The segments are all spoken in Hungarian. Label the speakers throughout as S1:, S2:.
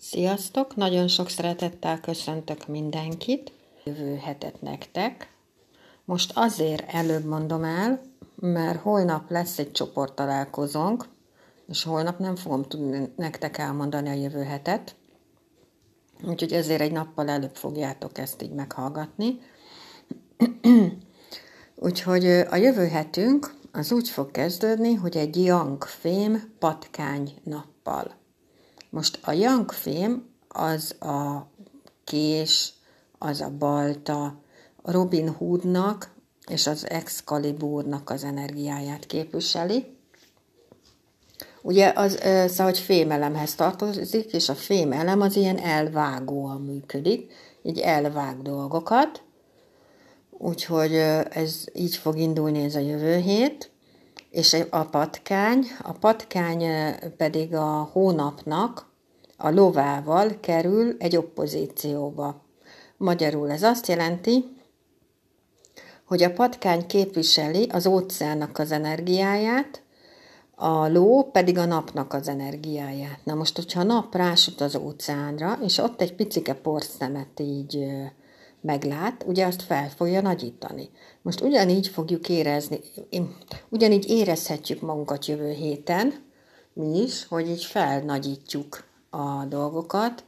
S1: Sziasztok! Nagyon sok szeretettel köszöntök mindenkit. Jövő hetet nektek. Most azért előbb mondom el, mert holnap lesz egy csoporttalálkozónk, és holnap nem fogom tudni nektek elmondani a jövő hetet. Úgyhogy ezért egy nappal előbb fogjátok ezt így meghallgatni. Úgyhogy a jövő hetünk az úgy fog kezdődni, hogy egy young fém patkány nappal. Most a young fém az a kés, az a balta, Robin Hoodnak és az Excaliburnak az energiáját képviseli. Ugye az, szóval, hogy fémelemhez tartozik, és a fémelem az ilyen elvágóan működik, így elvág dolgokat, úgyhogy ez így fog indulni ez a jövő hét, és a patkány, a patkány pedig a hónapnak a lovával kerül egy oppozícióba. Magyarul ez azt jelenti, hogy a patkány képviseli az óceánnak az energiáját, a ló pedig a napnak az energiáját. Na most, hogyha a nap rásüt az óceánra, és ott egy picike porszemet így meglát, ugye azt fel fogja nagyítani. Most ugyanígy fogjuk érezni, ugyanígy érezhetjük magunkat jövő héten, mi is, hogy így felnagyítjuk a dolgokat,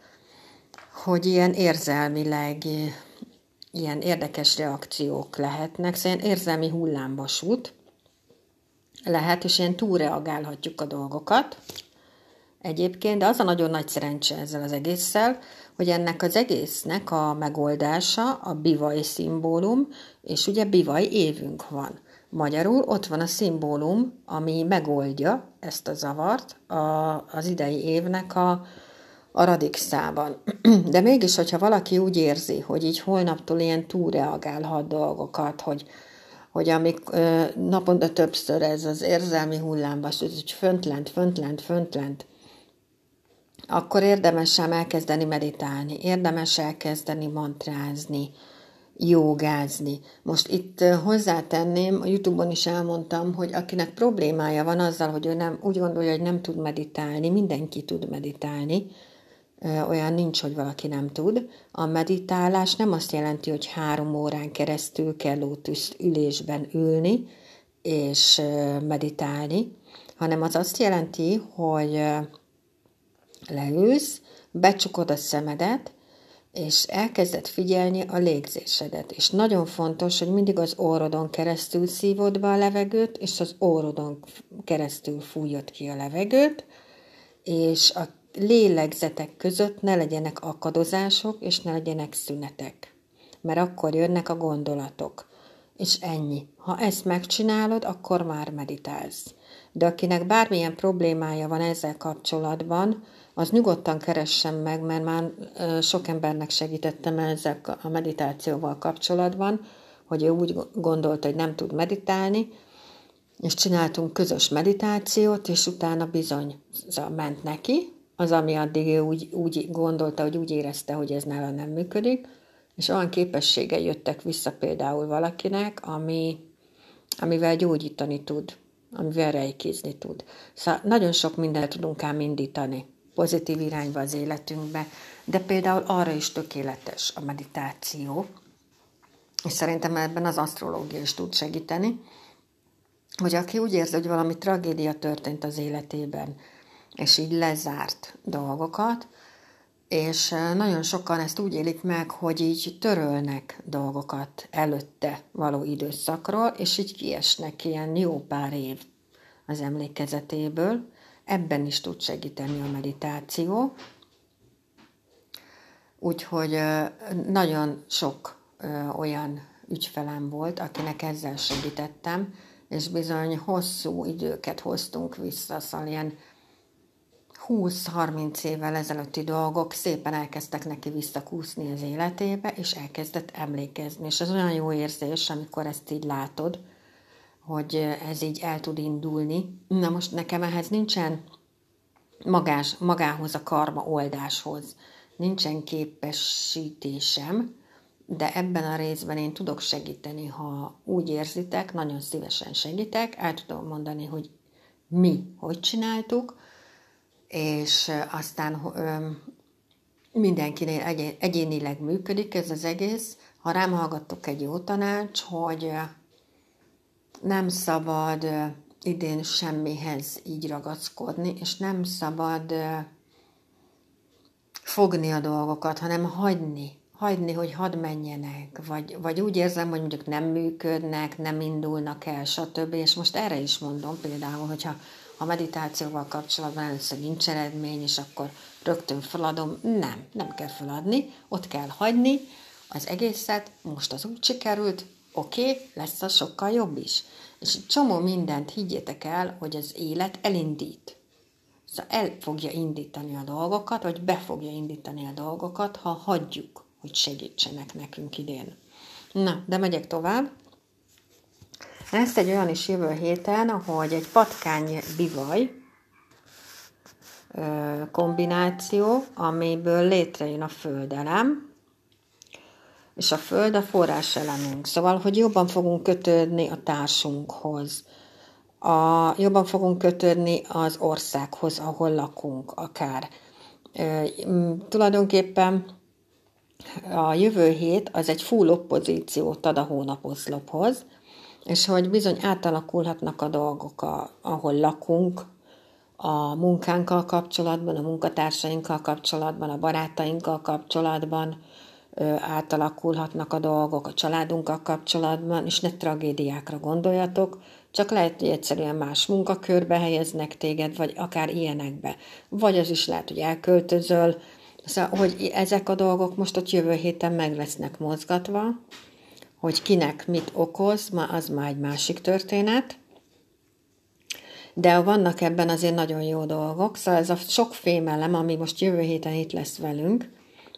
S1: hogy ilyen érzelmileg ilyen érdekes reakciók lehetnek, szóval ilyen érzelmi hullámvasút lehet, és ilyen túlreagálhatjuk a dolgokat. Egyébként, de az a nagyon nagy szerencse ezzel az egésszel, hogy ennek az egésznek a megoldása a bivaj szimbólum, és ugye bivaj évünk van. Magyarul ott van a szimbólum, ami megoldja ezt a zavart a, az idei évnek a, a radixában. De mégis, hogyha valaki úgy érzi, hogy így holnaptól ilyen túlreagálhat dolgokat, hogy, hogy amik naponta többször ez az érzelmi hullámba, hogy föntlent, föntlent, föntlent, akkor érdemes sem elkezdeni meditálni, érdemes elkezdeni mantrázni, jogázni. Most itt hozzátenném, a Youtube-on is elmondtam, hogy akinek problémája van azzal, hogy ő nem, úgy gondolja, hogy nem tud meditálni, mindenki tud meditálni, olyan nincs, hogy valaki nem tud. A meditálás nem azt jelenti, hogy három órán keresztül kell lótusz ülésben ülni és meditálni, hanem az azt jelenti, hogy leülsz, becsukod a szemedet, és elkezded figyelni a légzésedet. És nagyon fontos, hogy mindig az órodon keresztül szívod be a levegőt, és az órodon keresztül fújod ki a levegőt, és a lélegzetek között ne legyenek akadozások, és ne legyenek szünetek. Mert akkor jönnek a gondolatok. És ennyi. Ha ezt megcsinálod, akkor már meditálsz. De akinek bármilyen problémája van ezzel kapcsolatban, az nyugodtan keressen meg, mert már sok embernek segítettem ezzel a meditációval kapcsolatban, hogy ő úgy gondolta, hogy nem tud meditálni, és csináltunk közös meditációt, és utána bizony ment neki, az, ami addig ő úgy, úgy gondolta, hogy úgy érezte, hogy ez nála nem működik, és olyan képességei jöttek vissza például valakinek, ami, amivel gyógyítani tud, amivel rejkézni tud. Szóval nagyon sok mindent tudunk ám indítani pozitív irányba az életünkbe, de például arra is tökéletes a meditáció, és szerintem ebben az asztrológia is tud segíteni, hogy aki úgy érzi, hogy valami tragédia történt az életében, és így lezárt dolgokat, és nagyon sokan ezt úgy élik meg, hogy így törölnek dolgokat előtte való időszakról, és így kiesnek ilyen jó pár év az emlékezetéből, Ebben is tud segíteni a meditáció. Úgyhogy nagyon sok olyan ügyfelem volt, akinek ezzel segítettem, és bizony hosszú időket hoztunk vissza, szóval ilyen 20-30 évvel ezelőtti dolgok szépen elkezdtek neki visszakúszni az életébe, és elkezdett emlékezni. És az olyan jó érzés, amikor ezt így látod, hogy ez így el tud indulni. Na most nekem ehhez nincsen magás, magához a karma oldáshoz nincsen képesítésem, de ebben a részben én tudok segíteni, ha úgy érzitek, nagyon szívesen segítek, el tudom mondani, hogy mi hogy csináltuk, és aztán mindenkinél egyénileg működik ez az egész. Ha rám hallgattok egy jó tanács, hogy nem szabad idén semmihez így ragaszkodni, és nem szabad fogni a dolgokat, hanem hagyni, hagyni, hogy hadd menjenek, vagy, vagy úgy érzem, hogy mondjuk nem működnek, nem indulnak el, stb. És most erre is mondom például, hogyha a meditációval kapcsolatban először nincs eredmény, és akkor rögtön feladom. Nem, nem kell feladni, ott kell hagyni az egészet, most az úgy sikerült, oké, okay, lesz az sokkal jobb is. És csomó mindent higgyétek el, hogy az élet elindít. Szóval el fogja indítani a dolgokat, vagy be fogja indítani a dolgokat, ha hagyjuk, hogy segítsenek nekünk idén. Na, de megyek tovább. Lesz egy olyan is jövő héten, hogy egy patkány bivaj kombináció, amiből létrejön a földelem, és a föld a forráselemünk. Szóval, hogy jobban fogunk kötődni a társunkhoz, a, jobban fogunk kötődni az országhoz, ahol lakunk, akár. E, tulajdonképpen a jövő hét az egy full oppozíciót ad a hónaposzlophoz, és hogy bizony átalakulhatnak a dolgok, a, ahol lakunk, a munkánkkal kapcsolatban, a munkatársainkkal kapcsolatban, a barátainkkal kapcsolatban, átalakulhatnak a dolgok a családunkkal kapcsolatban, és ne tragédiákra gondoljatok, csak lehet, hogy egyszerűen más munkakörbe helyeznek téged, vagy akár ilyenekbe. Vagy az is lehet, hogy elköltözöl. Szóval, hogy ezek a dolgok most ott jövő héten meg lesznek mozgatva, hogy kinek mit okoz, ma az már egy másik történet. De vannak ebben azért nagyon jó dolgok, szóval ez a sok fémelem, ami most jövő héten itt lesz velünk,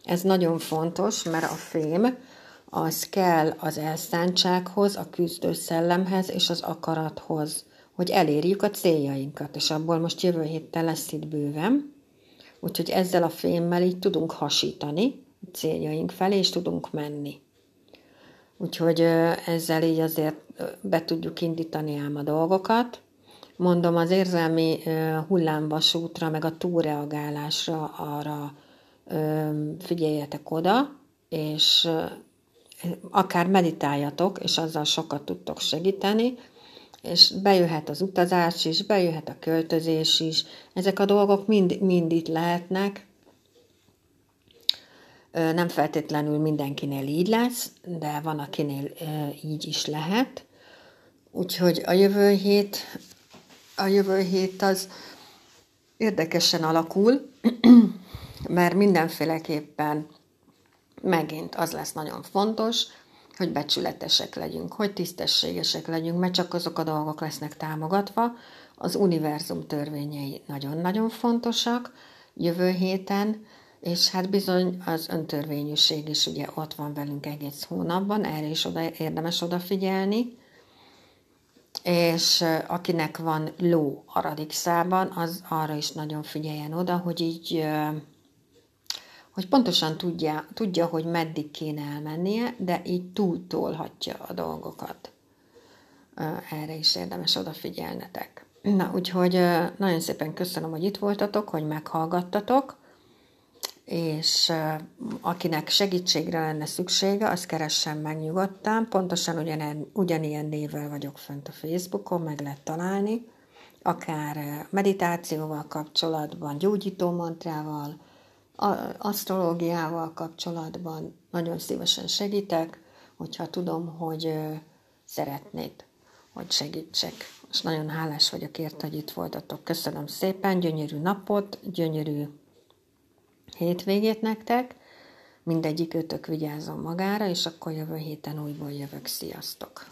S1: ez nagyon fontos, mert a fém az kell az elszántsághoz, a küzdő szellemhez és az akarathoz, hogy elérjük a céljainkat, és abból most jövő héttel lesz itt bőven. Úgyhogy ezzel a fémmel így tudunk hasítani a céljaink felé, és tudunk menni. Úgyhogy ezzel így azért be tudjuk indítani ám a dolgokat. Mondom, az érzelmi hullámvasútra, meg a túlreagálásra arra figyeljetek oda, és akár meditáljatok, és azzal sokat tudtok segíteni, és bejöhet az utazás is, bejöhet a költözés is. Ezek a dolgok mind, mind itt lehetnek. Nem feltétlenül mindenkinél így lesz, de van, akinél így is lehet. Úgyhogy a jövő hét, a jövő hét az érdekesen alakul mert mindenféleképpen megint az lesz nagyon fontos, hogy becsületesek legyünk, hogy tisztességesek legyünk, mert csak azok a dolgok lesznek támogatva. Az univerzum törvényei nagyon-nagyon fontosak jövő héten, és hát bizony az öntörvényűség is ugye ott van velünk egész hónapban, erre is oda, érdemes odafigyelni, és akinek van ló a radixában, az arra is nagyon figyeljen oda, hogy így hogy pontosan tudja, tudja, hogy meddig kéne elmennie, de így túltolhatja a dolgokat. Erre is érdemes odafigyelnetek. Na, úgyhogy nagyon szépen köszönöm, hogy itt voltatok, hogy meghallgattatok, és akinek segítségre lenne szüksége, az keressen meg nyugodtan. Pontosan ugyan, ugyanilyen névvel vagyok fönt a Facebookon, meg lehet találni, akár meditációval kapcsolatban, gyógyító mantrával, asztrológiával kapcsolatban nagyon szívesen segítek, hogyha tudom, hogy szeretnéd, hogy segítsek. És nagyon hálás vagyok ért, hogy itt voltatok. Köszönöm szépen, gyönyörű napot, gyönyörű hétvégét nektek. Mindegyik ötök vigyázzon magára, és akkor jövő héten újból jövök. Sziasztok!